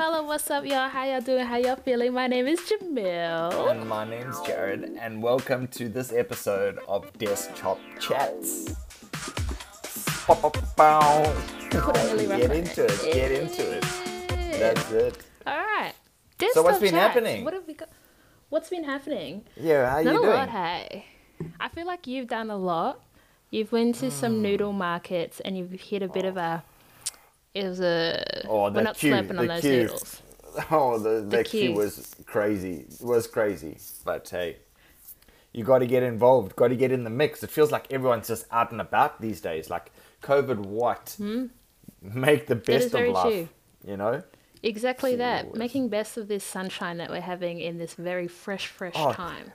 Mello, what's up, y'all? How y'all doing? How y'all feeling? My name is Jamil. And my name's Jared, and welcome to this episode of Desktop Chats. Pow-pow-pow. Put Get into it, get into it. That's it. All right. So what's Desktop been chats. happening? What have we got? What's been happening? Yeah, how Not you a doing? lot, hey. I feel like you've done a lot. You've went to Hmm. some noodle markets and you've hit a bit of a. It was a. Oh, we're the not queue, slapping on the those queue. noodles. Oh, the, the, queue queue. was crazy. It Was crazy. But hey, you got to get involved. Got to get in the mix. It feels like everyone's just out and about these days. Like COVID, what? Make the Hmm? Best of life. true. You know. Exactly that. Making best of this sunshine that we're having in this very fresh, fresh Oh, time.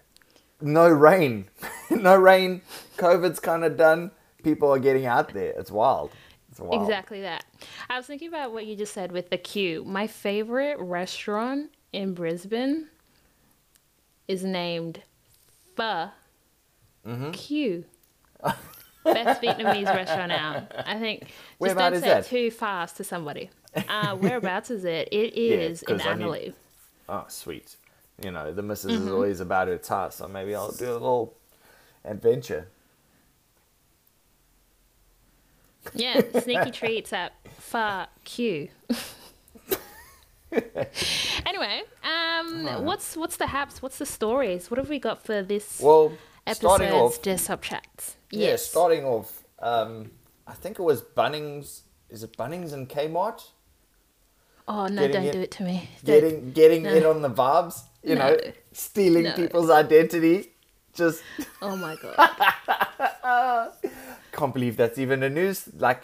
no rain. no rain. COVID's kind of done. People are getting out there. It's wild. Exactly that. I was thinking about what you just said with the queue. My favorite restaurant in Brisbane is named Pho Mm-hmm. Q. Best Vietnamese restaurant out. I think just don't say it too fast to somebody. Uh, whereabouts is it? It is Yeah, in 'cause need- Annerley. Oh, sweet. You know, the missus Mm-hmm. is always about her task, so maybe I'll do a little adventure. Yeah, sneaky treats at Pho Q. anyway, um, what's what's the haps? What's the stories? What have we got for this Well, episode's off, desktop chats? yeah, Yes. starting off, um, I think it was Bunnings. Is it Bunnings and Kmart? Oh no! getting Don't it- do it to me. Don't- Getting getting No. in on the vibes, you know, stealing No. people's identity. Just Oh my god! can't believe that's even a news. Like,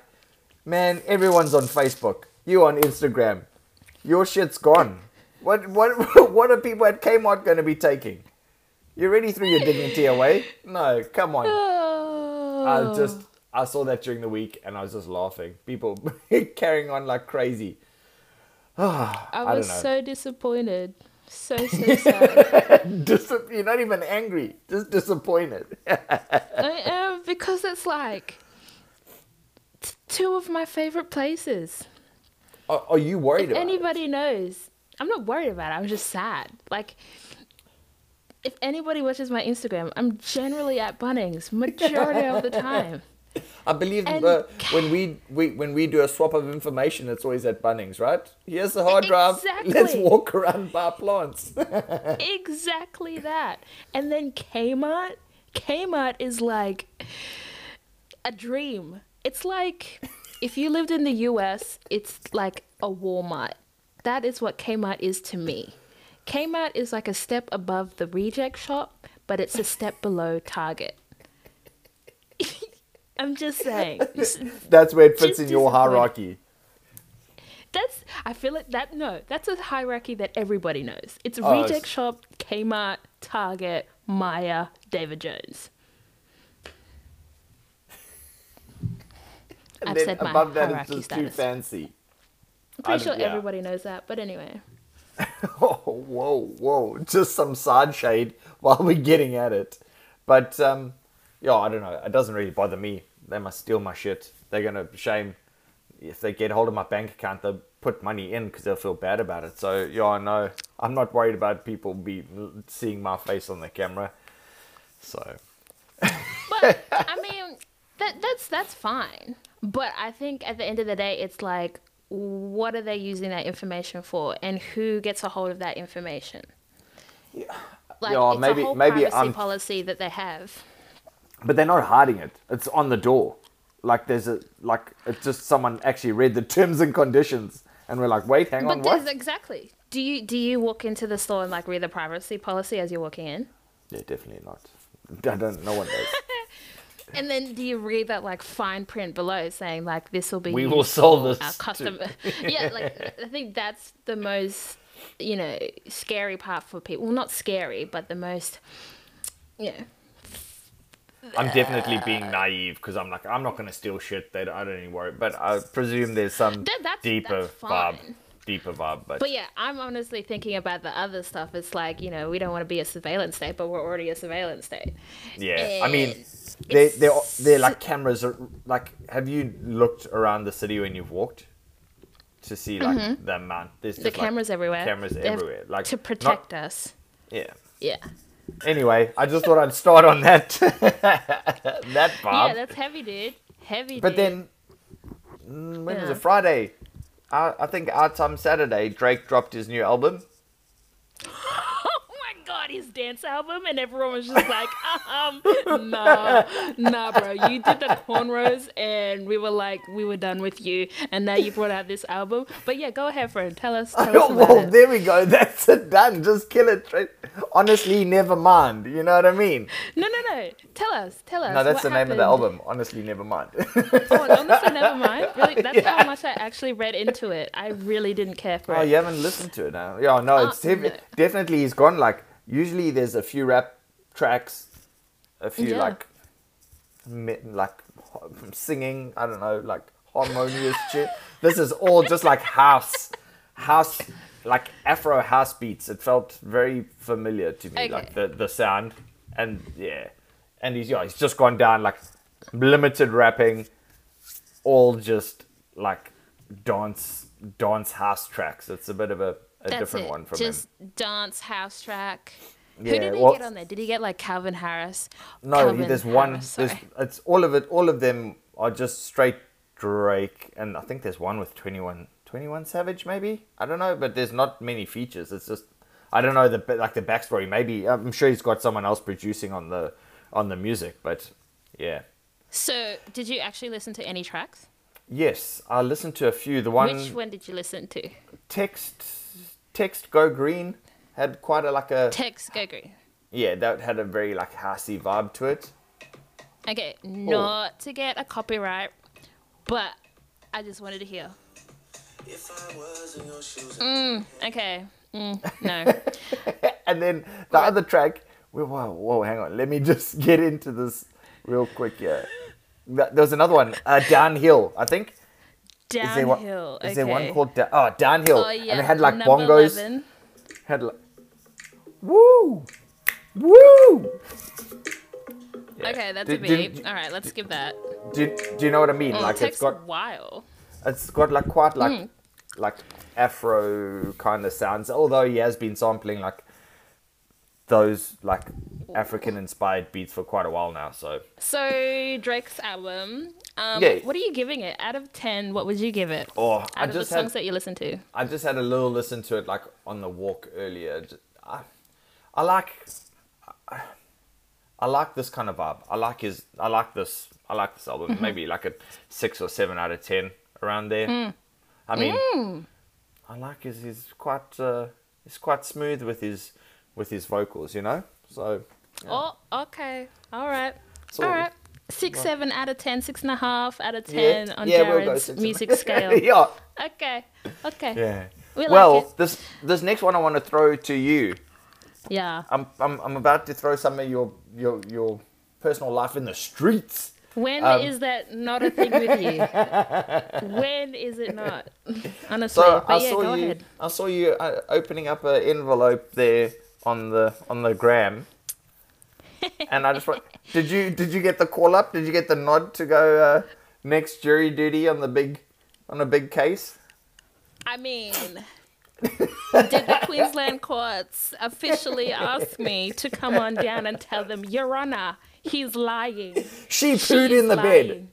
man, everyone's on Facebook. You on Instagram. Your shit's gone. What what what are people at Kmart going to be taking? You already threw your dignity away. No, come on. Oh. I just I saw that during the week and I was just laughing. People carrying on like crazy. I I was so disappointed. So so sad. Dis- you're not even angry, just disappointed. Because it's like t- two of my favorite places. are, are you worried If about it? anybody knows, I'm not worried about it. I'm just sad. Like, if anybody watches my Instagram, I'm generally at Bunnings majority of the time. I believe uh, when we, we when we do a swap of information, it's always at Bunnings, right? Here's the hard drive. Exactly. Let's walk around buy plants. exactly that. And then Kmart, Kmart is like a dream. It's like if you lived in the US, it's like a Walmart. That is what Kmart is to me. Kmart is like a step above the reject shop, but it's a step below Target. I'm just saying. That's where it fits Just in your hierarchy. That's I feel like that no, that's a hierarchy that everybody knows. It's Oh, reject it's- shop, Kmart, Target, Myer, David Jones. And I've then said my above that, it's just too fancy. I'm pretty sure yeah. everybody knows that, but anyway. Oh, whoa, whoa. Just some side shade while we're getting at it. But, um, yeah, I don't know. It doesn't really bother me. They must steal my shit. They're going to shame if they get hold of my bank account, they'll put money in because they'll feel bad about it. So, yeah, I know. I'm not worried about people be seeing my face on the camera. So, But I mean, that that's that's fine. But I think at the end of the day, it's like, what are they using that information for, and who gets a hold of that information? Like, Yeah, it's maybe- a whole maybe privacy I'm- policy that they have. but they're not hiding it. It's on the door. Like there's a like it's just someone actually read the terms and conditions and we're like, wait, hang on, But what? there's exactly. Do you do you walk into the store and like read the privacy policy as you're walking in? Yeah, definitely not. I don't. No one does. And then do you read that like fine print below saying like this will be We will sell for this our to- customer? yeah, like I think that's the most you know scary part for people. Well, not scary, but the most you know. I'm definitely being naive because I'm like, I'm not going to steal shit. That I don't even worry. But I presume there's some That- that's- deeper that's vibe. Deeper vibe. But, But yeah, I'm honestly thinking about the other stuff. It's like you know we don't want to be a surveillance state, but we're already a surveillance state. yeah, I mean, And they it's- they they're like cameras. Are, like, have you looked around the city when you've walked? to see like the amount. There's Mm-hmm. the just, like, cameras everywhere. Cameras They're everywhere, like to not- protect us. yeah. Yeah. Anyway, I just thought I'd start on that that part. yeah, that's heavy, dude. Heavy. but dude. then mm, when was it? Friday. I, I think our time Saturday, Drake dropped his new album. God, his dance album, and everyone was just like, um, nah, nah, bro. You did the cornrows, and we were like, we were done with you, and now you brought out this album. But yeah, go ahead, friend. Tell us, tell us well, it. there we go. That's it. Done. Just kill it. Honestly, never mind. You know what I mean? No, no, no. Tell us, tell us. No, that's the name of the album. Honestly, never mind. Oh, honestly, never mind. Really, that's Yeah. how much I actually read into it. I really didn't care for oh, it. Oh, you haven't listened to it now? Yeah, no, it's Uh, heavy. no. definitely he's gone. Like usually, there's a few rap tracks, a few Yeah. like, like singing. I don't know, like harmonious shit. This is all just like house, house, like Afro house beats. It felt very familiar to me, like the the sound, and yeah, and he's yeah, he's just gone down like limited rapping, all just like dance dance house tracks. It's a bit of a, a That's different it. one from Just him. dance house track. Yeah, Who did he well- get on there? Did he get like Calvin Harris? No, Calvin there's one. Harris, There's it's all of it. All of them are just straight Drake, and I think there's one with 21, 21 Savage, maybe. I don't know, but there's not many features. It's just I don't know the like the backstory. Maybe I'm sure he's got someone else producing on the on the music, but yeah. So, did you actually listen to any tracks? Yes, I listened to a few. The one, Which one did you listen to? text text go green had quite a like a Text Go Green. yeah that had a very like housey vibe to it. Okay, not to get a copyright, but I just wanted to hear. If I was in your shoes. Mm, okay. Mm, no. and then the other track. Whoa, whoa, whoa, hang on. Let me just get into this real quick here. Th- There was another one, uh, Downhill, I think. Is there one, Downhill. is there one called da- oh Downhill? Oh yeah. And it had like number bongos. 11. Had like, woo, woo. Yeah. Okay, that's Do- a do- beat. All right, let's skip that. Do, do you know what I mean? Mm, like takes it's got a while. it's got like quite like Mm. like Afro kind of sounds. Although he has been sampling like those like African inspired beats for quite a while now. So So Drake's album. Um, Yeah. What are you giving it? Out of ten, what would you give it? oh, Out I of the songs had that you listen to. I just had a little listen to it like on the walk earlier. I, I like I, I like this kind of vibe. I like his I like this I like this album. Mm-hmm. Maybe like a six or seven out of ten around there. Mm. I mean, I like his he's quite uh, he's quite smooth with his with his vocals, you know. So Oh, okay. All right. So- All right. Six, seven out of ten, six and a half out of yeah, ten on yeah, we'll go Jared's music scale. yeah, Okay. Okay. yeah. We well, it. this this next one I want to throw to you. Yeah. I'm, I'm, I'm about to throw some of your, your, your personal life in the streets. When is Um, that not a thing with you? when is it not? Honestly. So but I yeah, saw go you. ahead. I saw you uh, opening up an envelope there on the on the gram, and I just want. Did you did you get the call up? Did you get the nod to go uh, next jury duty on the big on a big case? I mean, did the Queensland courts officially ask me to come on down and tell them, Your Honor, he's lying. She pooed She's in the bed.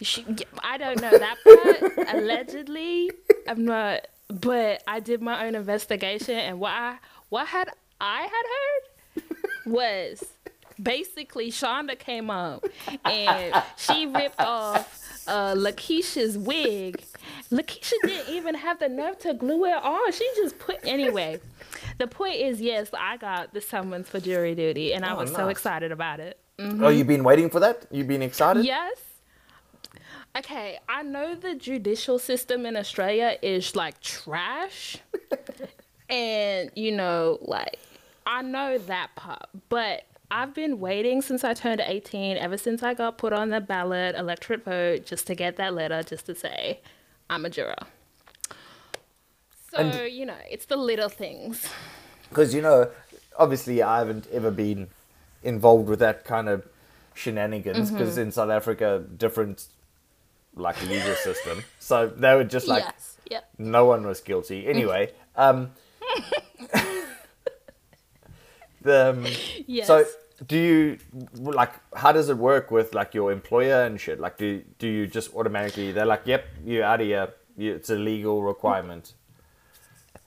She, I don't know that part. Allegedly, I'm not. But I did my own investigation, and what I what had I had heard was basically Shonda came up and she ripped off uh, Lakeisha's wig. Lakeisha didn't even have the nerve to glue it on. She just put anyway. The point is, yes, I got the summons for jury duty, and I Oh, was so excited about it. Oh, you've been waiting for that? You've been excited? Yes. Okay, I know the judicial system in Australia is like trash. and, you know, like, I know that part. But I've been waiting since I turned 18, ever since I got put on the ballot, electorate vote, just to get that letter, just to say, I'm a juror. So, And- you know, it's the little things. Because, you know, obviously I haven't ever been involved with that kind of shenanigans Mm-hmm. because in South Africa, different, like, legal system. So they were just like, yes, Yep. No one was guilty. Anyway, um, the um, Yes. so do you like how does it work with like your employer and shit? Like do do you just automatically they're like, yep, you're out of here. You, it's a legal requirement.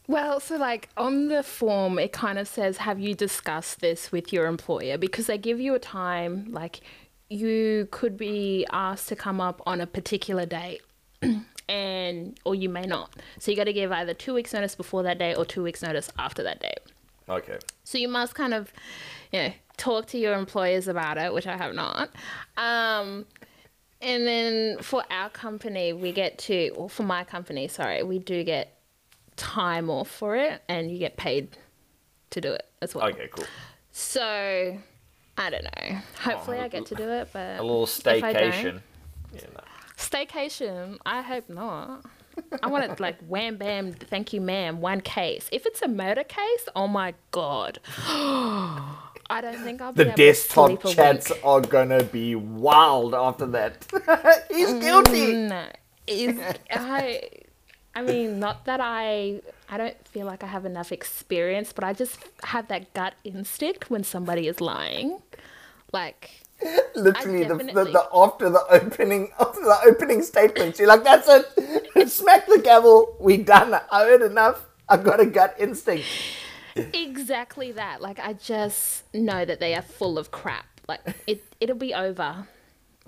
Well, so like on the form, it kind of says, Have you discussed this with your employer? Because they give you a time, like you could be asked to come up on a particular date. and or you may not so you got to give either two weeks notice before that day or two weeks notice after that day Okay. so you must kind of, you know, talk to your employers about it, which I have not. Um, and then for our company, we get to, or for my company, sorry, we do get time off for it, and you get paid to do it as well. Okay, cool. So I don't know. Hopefully, I get to do it, but A little if I don't- staycation. Yeah, no. Staycation? I hope not. I want it like wham bam, thank you, ma'am, one case. If it's a murder case, oh my god. I don't think I'll be The able to desktop sleep a chats week. are gonna be wild after that. He's mm, guilty. No, is I. I mean, not that I. I don't feel like I have enough experience, but I just have that gut instinct when somebody is lying. Like, Literally, the, the, the after the opening after the opening statements, you're like, "That's it, smack the gavel, we done. I heard enough. I've got a gut instinct." exactly that. Like, I just know that they are full of crap. Like, it. It'll be over.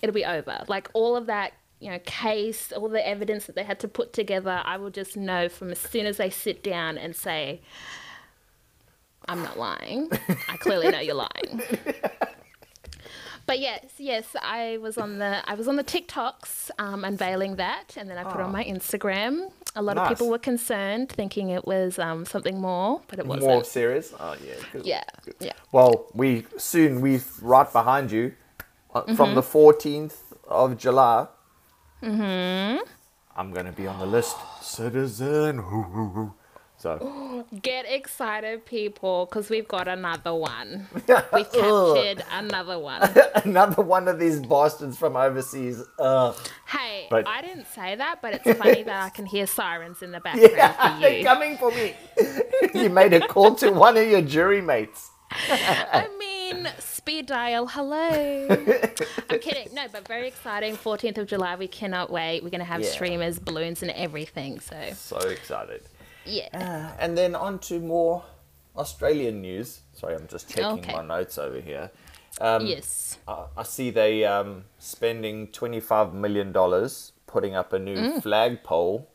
It'll be over. Like all of that. You know, case, all the evidence that they had to put together, I will just know from as soon as they sit down and say, I'm not lying. I clearly know you're lying. But yes, yes, I was on the I was on the TikToks um, unveiling that, and then I put it on my Instagram. A lot of people were concerned, thinking it was um, something more, but it wasn't. More serious. Oh yeah. good. Yeah, yeah. Well, we soon we right behind you uh, from Mm-hmm. the 14th of July. Mm-hmm. I'm gonna be on the list, citizen. So Get excited, people, because we've got another one. We've captured another one. another one of these bastards from overseas. Ugh. Hey, But- I didn't say that, but it's funny that I can hear sirens in the background Yeah, for they're you. coming for me. you made a call to one of your jury mates. I mean, speed dial, hello. I'm kidding. No, but very exciting. 14th of July, we cannot wait. We're going to have Yeah. streamers, balloons, and everything. So, So excited. Yeah. And then on to more Australian news. Sorry, I'm just checking Okay. my notes over here. Um, yes. I I see they um, spending twenty five million dollars putting up a new Mm. flagpole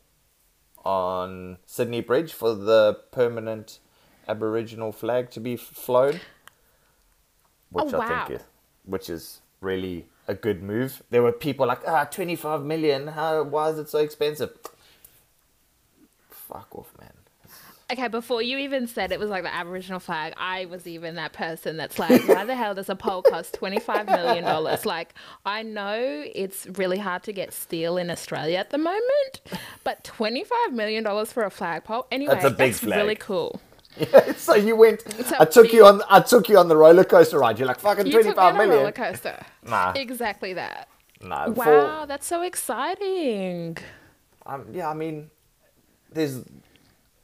on Sydney Bridge for the permanent Aboriginal flag to be f- flown, which Oh, I think is, which is really a good move. There were people like, ah, twenty five million. How? Why is it so expensive? Fuck off, man. Okay, before you even said it was like the Aboriginal flag, I was even that person that's like, why the hell does a pole cost $25 million? Like, I know it's really hard to get steel in Australia at the moment, but $25 million for a flagpole? Anyway, That's a big flag. really cool. Yeah, so you went. I took you on. I took you on the roller coaster ride. You're like fucking You twenty took me on five a roller coaster. Nah, Exactly that. nah. Wow, For, that's so exciting. um, yeah, I mean, there's.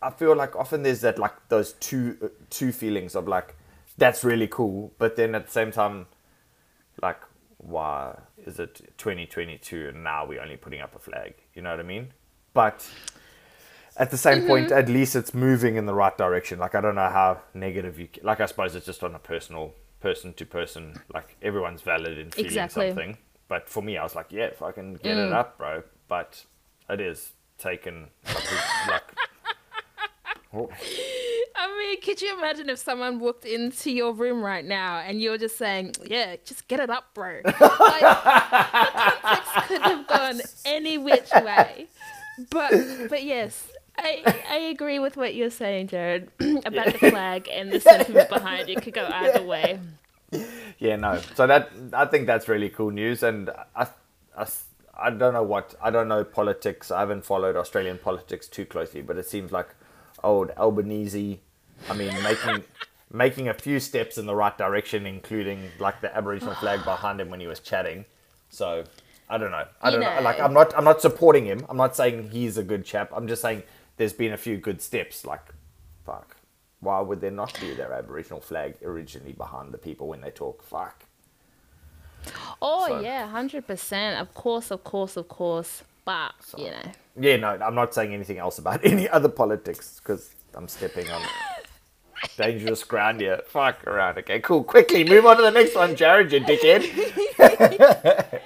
I feel like often there's that like those two two feelings of like that's really cool, but then at the same time, like why is it 2022 and now we're only putting up a flag? You know what I mean? But at the same point, Mm-hmm. at least it's moving in the right direction. Like I don't know how negative you like. I suppose it's just on a personal person to person. Like everyone's valid in feeling Exactly. Mm. something. But for me, I was like, yeah, if I can get it up, bro. But it is taken like, Oh, I mean, could you imagine if someone walked into your room right now and you're just saying, "Yeah, just get it up, bro." Like, the context could have gone any which way, but but yes. I, I agree with what you're saying, Jared, about the flag and the sentiment behind it could go either way. yeah, no. So that I think that's really cool news, and I, I, I don't know what I don't know politics. I haven't followed Australian politics too closely, but it seems like old Albanese. I mean, making making a few steps in the right direction, including like the Aboriginal flag behind him when he was chatting. So I don't know. I don't know. Like. I'm not I'm not supporting him. I'm not saying he's a good chap. I'm just saying there's been a few good steps. Like, fuck. Why would there not be their Aboriginal flag originally behind the people when they talk? Fuck. Oh So- yeah, hundred percent. Of course, of course, of course. But you know, Yeah, no, I'm not saying anything else about any other politics because I'm stepping on dangerous ground here. Fuck around. Okay, cool. Quickly move on to the next one, Jared, you dickhead.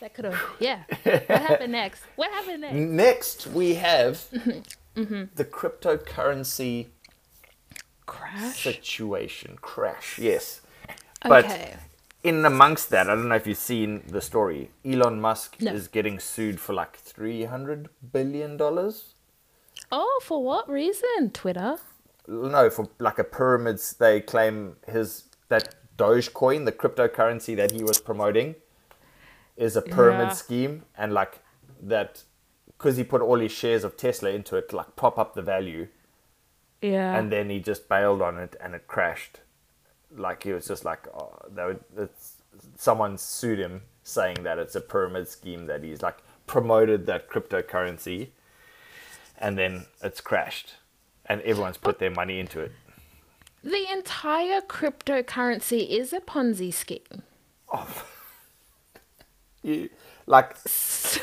that could have. Yeah. What happened next? What happened next? Next, we have Mm-hmm. the cryptocurrency Crash. situation crash. Yes, but Okay. In amongst that, I don't know if you've seen the story. Elon Musk No. is getting sued for like three hundred billion dollars. Oh, for what reason? Twitter. No, for like a pyramids. They claim his that Dogecoin, the cryptocurrency that he was promoting, is a pyramid Yeah. scheme, and like that because he put all his shares of Tesla into it, to, like prop up the value. Yeah. and then he just bailed on it and it crashed. Like he was just like, uh, oh, they would, it's, someone sued him saying that it's a pyramid scheme that he's like promoted that cryptocurrency, and then it's crashed, and everyone's put their money into it. the entire cryptocurrency is a Ponzi scheme. oh. You, like, So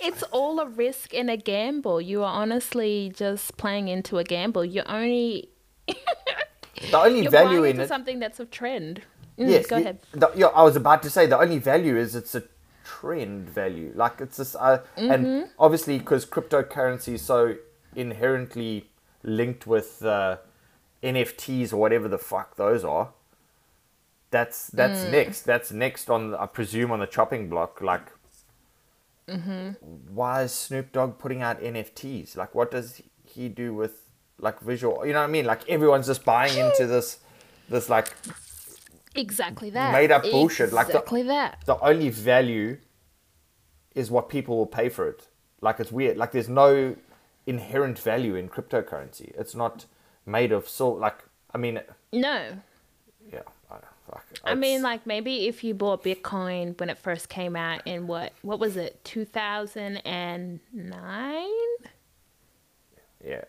it's all a risk and a gamble. You are honestly just playing into a gamble. You're only the only you're value in it. something that's of trend. Mm, yes, go the- ahead. the- yeah, I was about to say the only value is it's a trend value. Like it's this, uh, Mm-hmm. and obviously because cryptocurrency is so inherently linked with uh, NFTs or whatever the fuck those are. That's that's Mm. next. That's next on I presume on the chopping block. Like, Mm-hmm. why is Snoop Dogg putting out NFTs? Like, what does he do with like visual? You know what I mean? Like everyone's just buying into this, this like Exactly that. Made up bullshit, like the- Exactly that. the only value is what people will pay for it. Like it's weird. Like there's no inherent value in cryptocurrency. It's not made of so like I mean No. yeah. I, fuck, I mean, like maybe if you bought Bitcoin when it first came out in what what was it, two thousand and nine, yeah.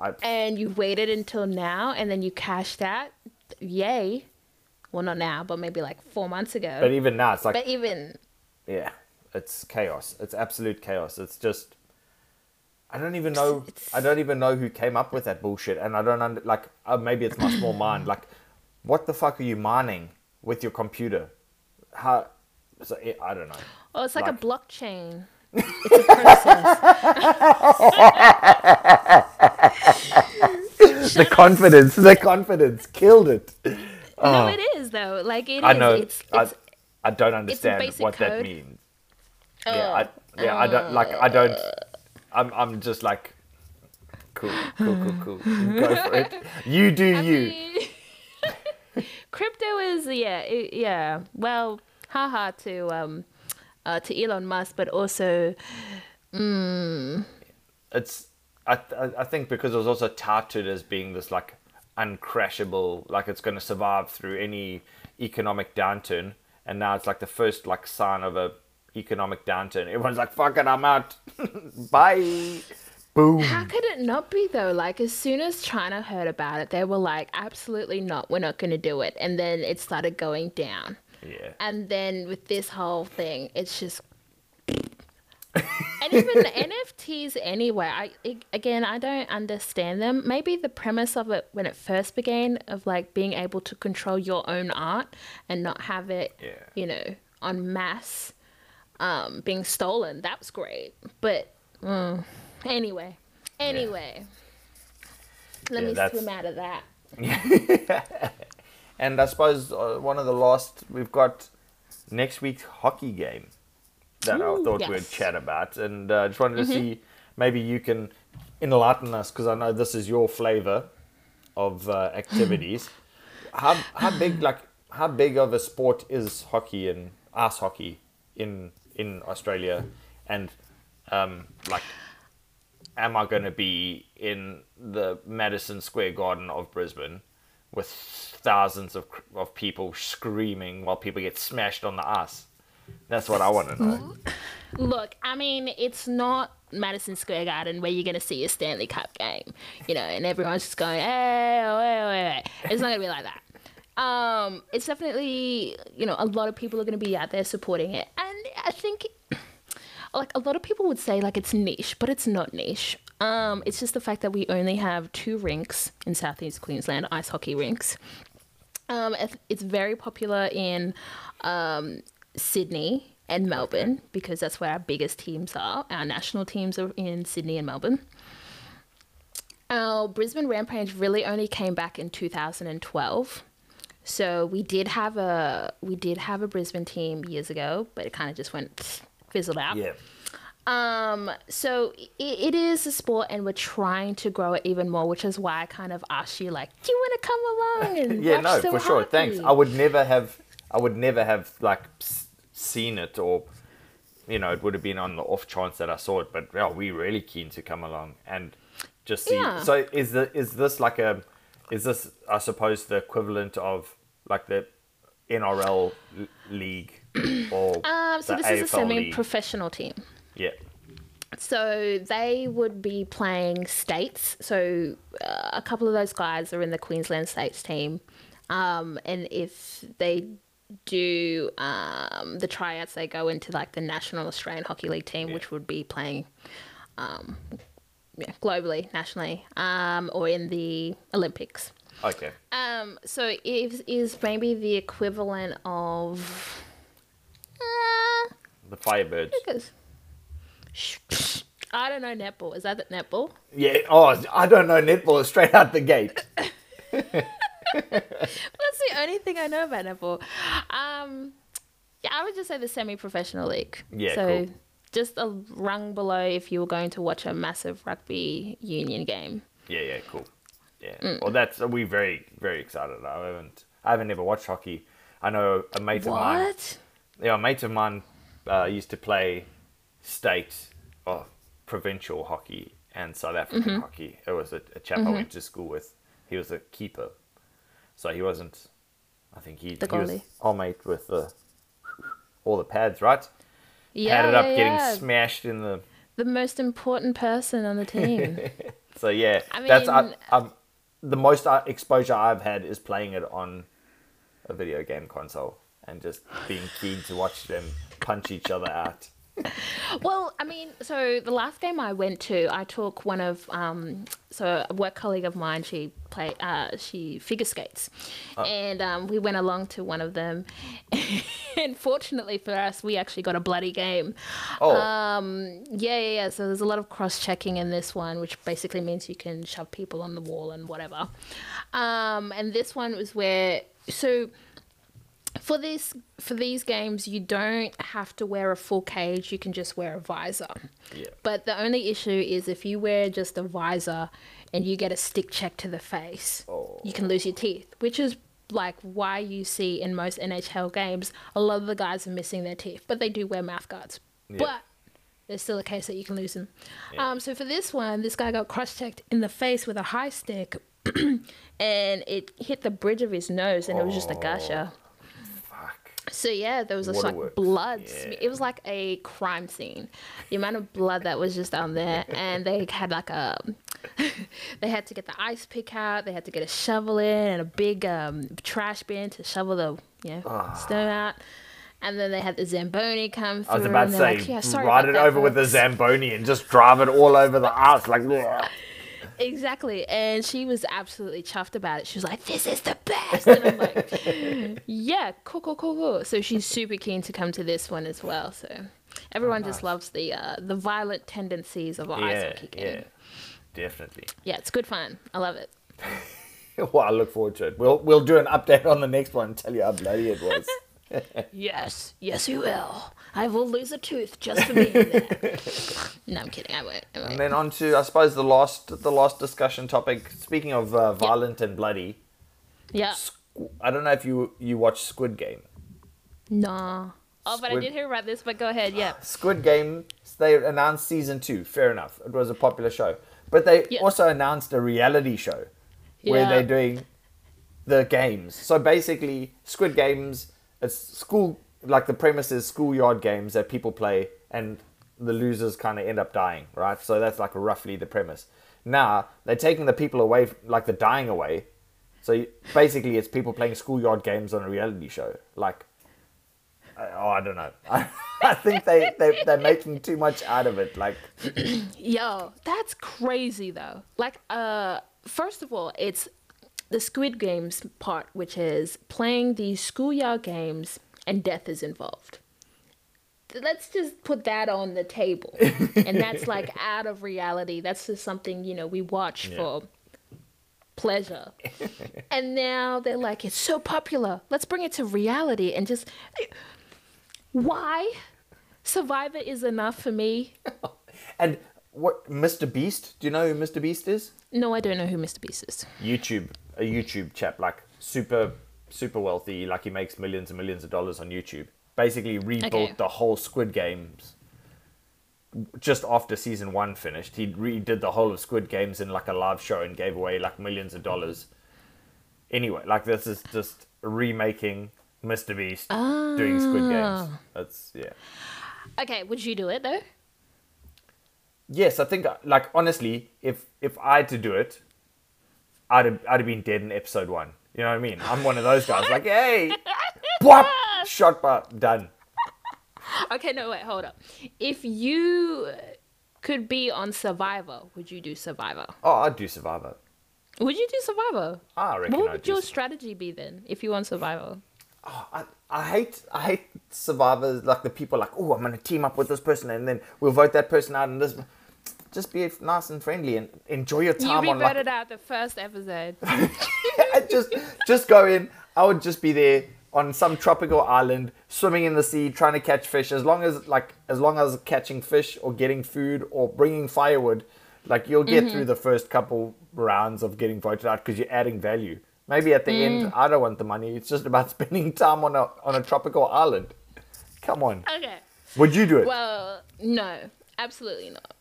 I, and you waited until now, and then you cashed that. yay! Well, not now, but maybe like four months ago. but even now, it's like But even yeah, it's chaos. It's absolute chaos. It's just I don't even know. It's- I don't even know who came up with that bullshit, and I don't under, like. Uh, maybe it's my small mind. Like, what the fuck are you mining with your computer? How? So, I don't know. oh, it's like, Like- a blockchain. It's a process. the confidence, the confidence killed it. no, it is though. Like it is. I know. It's, I, it's I don't understand basic what that code. means. yeah, I, yeah, I don't like. I don't. I'm. I'm just like. Cool, cool, cool, cool. Go for it. You do I you. mean, crypto is yeah it, yeah well haha to um uh, to Elon Musk but also it's I, I I think because it was also touted as being this like uncrashable, like it's going to survive through any economic downturn, and now it's like the first like sign of a economic downturn. Everyone's like, "Fuck it, I'm out, bye." Boom. how could it not be though like as soon as China heard about it they were like absolutely not we're not going to do it and then it started going down Yeah. and then with this whole thing it's just and even the NFTs anyway I it, again I don't understand them. Maybe the premise of it when it first began of like being able to control your own art and not have it Yeah. you know on mass um being stolen that was great. But mm, anyway anyway. Let Yeah, me that's- swim out of that And I suppose uh, one of the last we've got next week's hockey game that I Ooh, thought we'd. Mm-hmm. chat about, and uh, just wanted to see maybe you can enlighten us because I know this is your flavor of uh, activities. how how big like how big of a sport is hockey and ice hockey in in Australia, and um, like am I going to be in the Madison Square Garden of Brisbane with thousands of of people screaming while people get smashed on the ice? That's what I want to know. Look, I mean, it's not Madison Square Garden where you're going to see a Stanley Cup game, you know, and everyone's just going, hey, oh, hey, oh, hey, hey. It's not going to be like that. Um, it's definitely, you know, a lot of people are going to be out there supporting it. And I think, like, a lot of people would say, like, it's niche, but it's not niche. Um, it's just the fact that we only have two rinks in Southeast Queensland, ice hockey rinks. Um, it's very popular in um, Sydney and Melbourne because that's where our biggest teams are. Our national teams are in Sydney and Melbourne. Our Brisbane Rampage really only came back in 2012. So we did have a we did have a Brisbane team years ago, but it kind of just went fizzled out. Yeah. Um, so it, it is a sport, and we're trying to grow it even more, which is why I kind of asked you, like, do you want to come along and Yeah, no, for sure. Happy? Thanks. I would never have. I would never have like seen it, or you know, it would have been on the off chance that I saw it. But yeah, we really keen to come along and just see. Yeah. So is the is this like a is this I suppose the equivalent of like the NRL league or Um, so this is a semi-professional team. Yeah. So they would be playing states. So uh, a couple of those guys are in the Queensland States team, um, and if they do um, the tryouts, they go into like the National Australian Hockey League team, which would be playing um, yeah, globally, nationally, um, or in the Olympics. Okay. Um, so is is maybe the equivalent of. Uh, The Firebirds. because I don't know netball. Is that the netball? Yeah. Oh, I don't know netball straight out the gate. That's the only thing I know about netball. Um, yeah, I would just say the semi-professional league. Yeah, So cool. just a rung below if you were going to watch a massive rugby union game. Yeah, yeah, cool. Yeah. Mm. Well, that's we very very excited. I haven't I haven't ever watched hockey. I know a mate of mine. What? Yeah, a mate of mine uh, used to play state provincial hockey and South African Mm-hmm. hockey. It was a, a chap I went to school with. He was a keeper, so he wasn't. I think he, The he was our mate with the all the pads, right? Yeah, Padded up, yeah, getting smashed in the the most important person on the team. So yeah, I that's I, mean- um, the most uh, exposure I've had is playing it on a video game console and just being keen to watch them punch each other out. Well, I mean, so the last game I went to, I took one of um, so a work colleague of mine. She play uh, she figure skates, and um, we went along to one of them. and fortunately for us, we actually got a bloody game. Oh, Um, yeah, yeah, yeah. So there's a lot of cross checking in this one, which basically means you can shove people on the wall and whatever. Um, and this one was where so for this for these games you don't have to wear a full cage you can just wear a visor yeah, but the only issue is if you wear just a visor and you get a stick check to the face you can lose your teeth which is like why you see in most nhl games a lot of the guys are missing their teeth but they do wear mouth guards Yeah. but there's still a case that you can lose them yeah. um, so for this one this guy got cross-checked in the face with a high stick and it hit the bridge of his nose and it was just a gusher fuck. So yeah, there was just like blood. yeah. It was like a crime scene. The amount of blood that was just down there, and they had like a, they had to get the ice pick out. They had to get a shovel in and a big um, trash bin to shovel the you know snow out. And then they had the zamboni come through. Ah. I was about and to say, like, yeah, ride it over with the. Zamboni and just drive it all over the ice like. Exactly. And she was absolutely chuffed about it. She was like, this is the best. And I'm like, yeah, cool, cool, cool, cool. So she's super keen to come to this one as well. So everyone just loves the uh, the violent tendencies of ice Yeah, hockey game. yeah, Yeah. definitely. Yeah, it's good fun. I love it. Well, I look forward to it. We'll we'll do an update on the next one and tell you how bloody it was. Yes, yes, you will. I will lose a tooth just for being there. no, I'm kidding. I won't. I won't. And then on to I suppose the last the last discussion topic. Speaking of uh, violent and bloody, Yeah. I don't know if you you watch Squid Game. Nah. Oh, but I did hear about this, but go ahead. Yeah. Squid Game, they announced season two. Fair enough, it was a popular show, but they Yeah. also announced a reality show where they're doing the games. So basically, Squid Games, it's school like the premise is schoolyard games that people play and the losers kind of end up dying, right? So that's like roughly the premise. Now they're taking the people away, like the dying away. So basically, it's people playing schoolyard games on a reality show. Like, oh, I don't know. I, I think they, they they're making too much out of it. Like, Yo, that's crazy though. Like, uh, first of all, it's the Squid Games part, which is playing these schoolyard games and death is involved. Let's just put that on the table. and that's like out of reality. That's just something, you know, we watch Yeah. for pleasure. and now they're like, it's so popular. Let's bring it to reality and just. Why? Survivor is enough for me. and what Mr. Beast? Do you know who Mr. Beast is? No, I don't know who Mr. Beast is. YouTube, a YouTube chap, like super, super wealthy, like he makes millions and millions of dollars on YouTube. Basically, rebuilt Okay. the whole Squid Games just after season one finished. He redid the whole of Squid Games in like a live show and gave away like millions of dollars. Anyway, like this is just remaking Mr. Beast doing Squid ah. Games. That's yeah. Okay, would you do it though? Yes, I think like honestly, if if I had to do it, I'd have, I'd have been dead in episode one. You know what I mean? I'm one of those guys. Like, hey, whap, shot, but done. Okay, no, wait, hold up. If you could be on Survivor, would you do Survivor? Oh, I'd do Survivor. Would you do Survivor? I reckon What I'd would your strategy be then if you were on Survivor? Oh, I, I hate I hate survivors like the people like oh I'm gonna team up with this person and then we'll vote that person out and this just be nice and friendly and enjoy your You time on like reverted out the first episode. I just just go in. I would just be there on some tropical island, swimming in the sea, trying to catch fish. As long as like as long as catching fish or getting food or bringing firewood, like you'll get mm-hmm. through the first couple rounds of getting voted out because you're adding value. Maybe at the end, mm. I don't want the money. It's just about spending time on a on a tropical island. Come on, okay. would you do it? Well, no, absolutely not.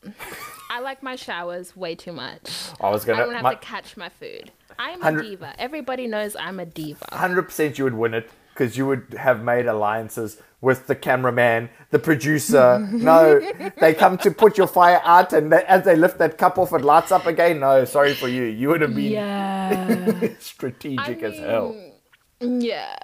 I like my showers way too much. I was gonna. I don't have my- to catch my food. I'm a diva. Everybody knows I'm a diva. hundred percent you would win it because you would have made alliances with the cameraman, the producer. no, they come to put your fire out, and they, as they lift that cup off, it lights up again. No, sorry for you. You would have been Yeah. strategic I as hell. Yeah,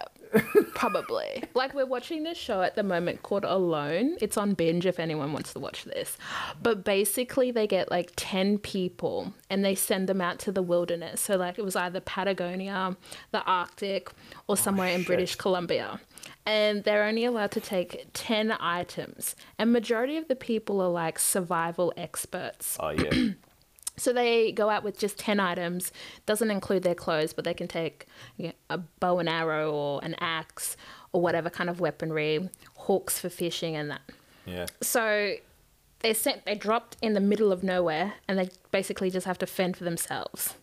probably. like we're watching this show at the moment called Alone. It's on binge if anyone wants to watch this. But basically, they get like 10 people and they send them out to the wilderness. So, like, it was either Patagonia, the Arctic, or oh, somewhere in. British Columbia. And they're only allowed to take 10 items. And majority of the people are like survival experts. Oh yeah, So they go out with just 10 items, doesn't include their clothes, but they can take you know, a bow and arrow or an axe or whatever kind of weaponry, hooks for fishing and that. yeah. So they're sent they dropped in the middle of nowhere and they basically just have to fend for themselves.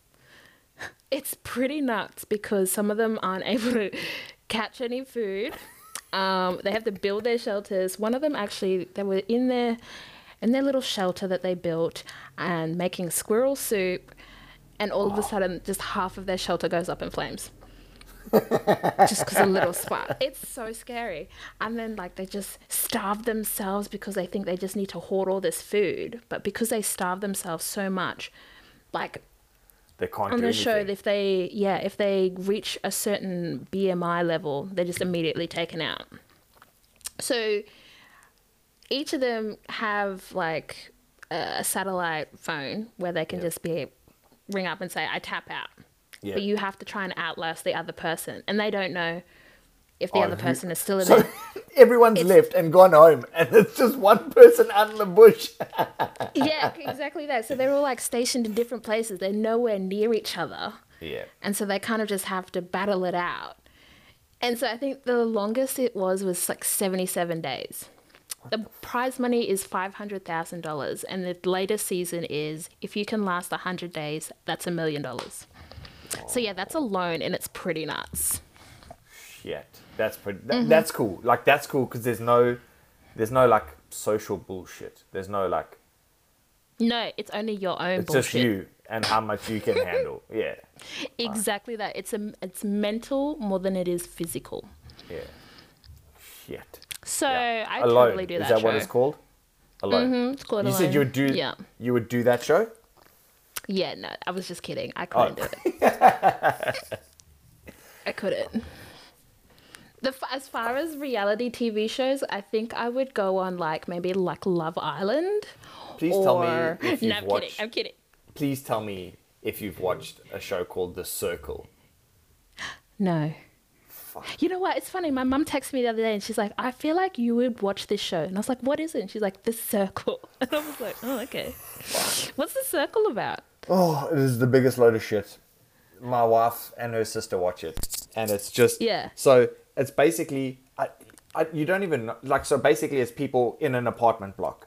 It's pretty nuts because some of them aren't able to catch any food. Um, they have to build their shelters. One of them actually they were in their in their little shelter that they built and making squirrel soup and all of a oh. sudden just half of their shelter goes up in flames just because a little spark. It's so scary. And then like they just starve themselves because they think they just need to hoard all this food. But because they starve themselves so much, like They can't on the show, if they yeah, if they reach a certain BMI level, they're just immediately taken out. So each of them have like a satellite phone where they can Yeah. just be ring up and say, "I tap out." Yeah. But you have to try and outlast the other person, and they don't know if the Oh, other who- person is still in So everyone's left and gone home, and it's just one person out in the bush. yeah, exactly that. So they're all like stationed in different places. They're nowhere near each other. yeah. And so they kind of just have to battle it out. And so I think the longest it was was like 77 days. The prize money is $500,000. And the latest season is if you can last 100 days, that's a million dollars. So yeah, that's Alone, and it's pretty nuts. Shit. That's pretty. That, mm-hmm. That's cool. Like that's cool because there's no, there's no like social bullshit. There's no like. No, it's only your own It's bullshit. just you and how much you can handle. Yeah. Exactly that. It's a, it's mental more than it is physical. Yeah. yet. So Yeah. I Alone. totally do that. Is that show. Is that what it's called? Alone. Mhm, it's called You said you would do. Yeah. You would do that show. Yeah, no, I was just kidding. I Oh. couldn't do it. I couldn't. The as far as reality TV shows, I think I would go on like maybe like Love Island. Please or... tell me if you've I'm watched. kidding. I'm kidding. Please tell me if you've watched a show called The Circle. No. You know what? It's funny. My mum texted me the other day and she's like, I feel like you would watch this show. And I was like, what is it? And she's like, The Circle. And I was like, oh, okay. What's The Circle about? Oh, it is the biggest load of shit. My wife and her sister watch it, and it's just Yeah. So it's basically, I, I, you don't even know, like. So basically, it's people in an apartment block,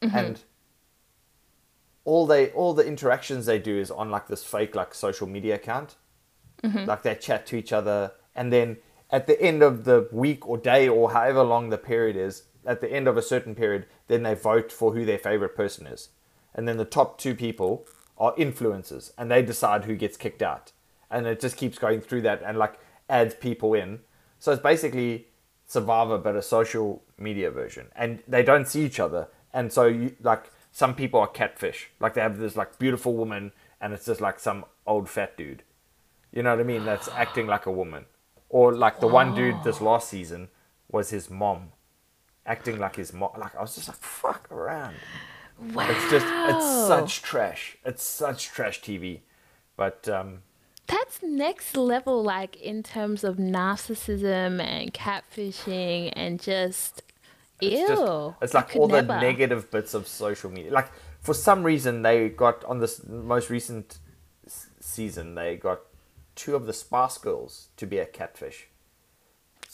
mm-hmm. and all they all the interactions they do is on like this fake like social media account. Mm-hmm. Like they chat to each other, and then at the end of the week or day or however long the period is, at the end of a certain period, then they vote for who their favorite person is, and then the top two people are influencers, and they decide who gets kicked out, and it just keeps going through that, and like adds people in. So it's basically Survivor, but a social media version, and they don't see each other, and so you like some people are catfish, like they have this like beautiful woman, and it's just like some old fat dude. You know what I mean? That's acting like a woman. Or like the one dude this last season was his mom. Acting like his mom. Like I was just like, fuck around. Wow. It's just it's such trash. It's such trash TV. But um That's next level, like in terms of narcissism and catfishing and just it's ew. just it's like all the negative bits of social media. Like for some reason they got on this most recent season they got two of the Spice Girls to be a catfish.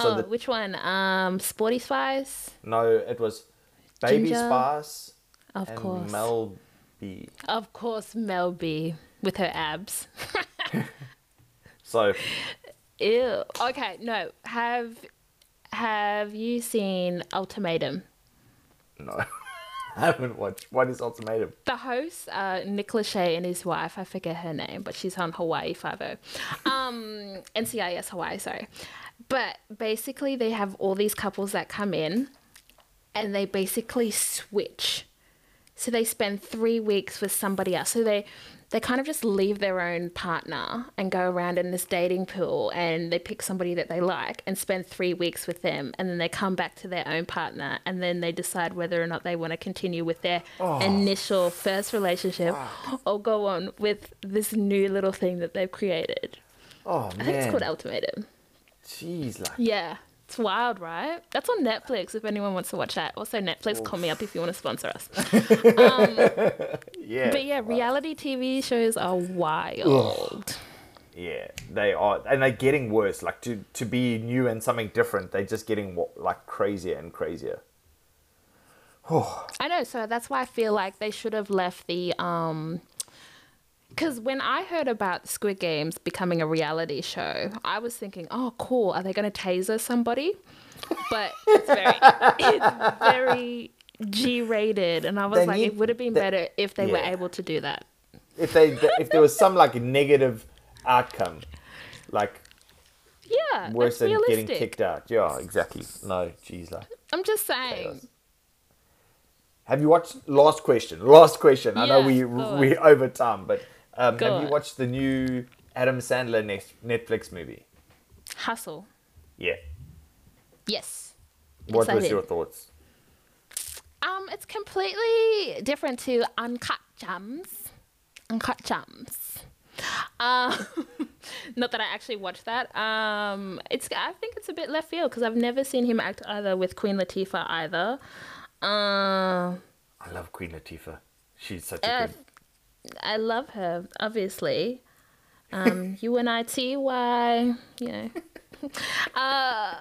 So oh, the, which one? Um, Sporty Spice, no, it was Baby Ginger? Spice of and course. Mel B. Of course, Mel B with her abs. So Ew. Okay, no. Have Have you seen Ultimatum? no, haven't watched. What is Ultimatum? The host, uh, Nick Lachey and his wife, I forget her name, but she's on Hawaii Five O, um, NCIS Hawaii. Sorry, but basically they have all these couples that come in, and they basically switch. So they spend three weeks with somebody else. So they they kind of just leave their own partner and go around in this dating pool and they pick somebody that they like and spend three weeks with them and then they come back to their own partner and then they decide whether or not they want to continue with their oh. initial first relationship ah. or go on with this new little thing that they've created. Oh I think it's called Ultimatum. jeez, like Yeah. It's wild, right? That's on Netflix if anyone wants to watch that. Also, Netflix, call me up if you want to sponsor us. yeah, But yeah, reality TV shows are wild. yeah, they are, and they're getting worse. Like to to be new and something different, they're just getting like crazier and crazier. I know, so that's why I feel like they should have left the um because when I heard about Squid Games becoming a reality show, I was thinking, "Oh, cool! Are they going to taser somebody?" But it's very, it's very G-rated, and I was They like, need- it would have been they- better if they were able to do that. If they if there was some like negative outcome, like Yeah, worse than getting kicked out. Yeah, exactly. No, jeez, like. I'm just saying. Chaos. Have you watched? Last question. Last question. I know Yeah, we go we over time, but um, have you watched the new Adam Sandler Net- Netflix movie? Hustle. Yeah. Yes. What was your thoughts? Um, it's completely different to Uncut Gems. Uncut Gems. Um, not that I actually watched that. Um, it's I think it's a bit left field because I've never seen him act either with Queen Latifah either. Uh, I love Queen Latifah. She's such a uh, good. I love her, obviously. Um, U.N.I.T.Y., you know. Uh,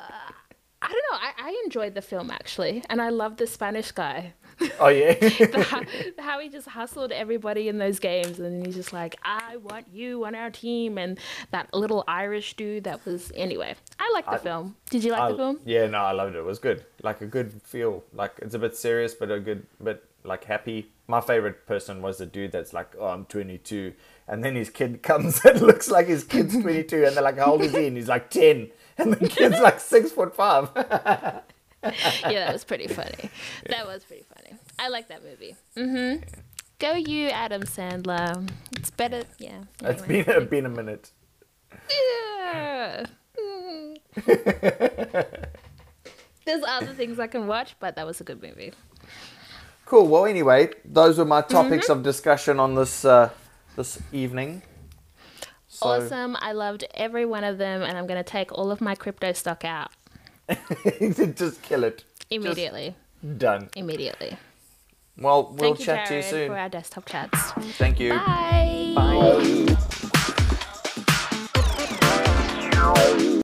I don't know. I, I enjoyed the film actually, and I love the Spanish guy. Oh yeah. the, how, he just hustled everybody in those games, and he's just like, "I want you on our team," and that little Irish dude that was. Anyway, I like the I- film. Did you like I- the film? Yeah, no, I loved it. It was good. Like a good feel. Like it's a bit serious, but a good, but like happy. My favorite person was the dude that's like, "Oh, I'm 22," and then his kid comes and looks like his kid's 22, and they're like, "How old is he?" And he's like 10, and the kid's like six foot five. yeah, that was pretty funny. That was pretty funny. I like that movie. Mm-hmm. Go you, Adam Sandler. It's better. Yeah. It's been a, been a minute. Yeah. Mm. There's other things I can watch, but that was a good movie. Cool. Well, anyway, those were my topics of discussion on this uh, this evening. So, Awesome. I loved every one of them, and I'm going to take all of my crypto stock out just kill it. immediately. Done. Immediately. Well, we'll Thank you, chat to you soon. for our desktop chats. Thank you. Bye. Bye.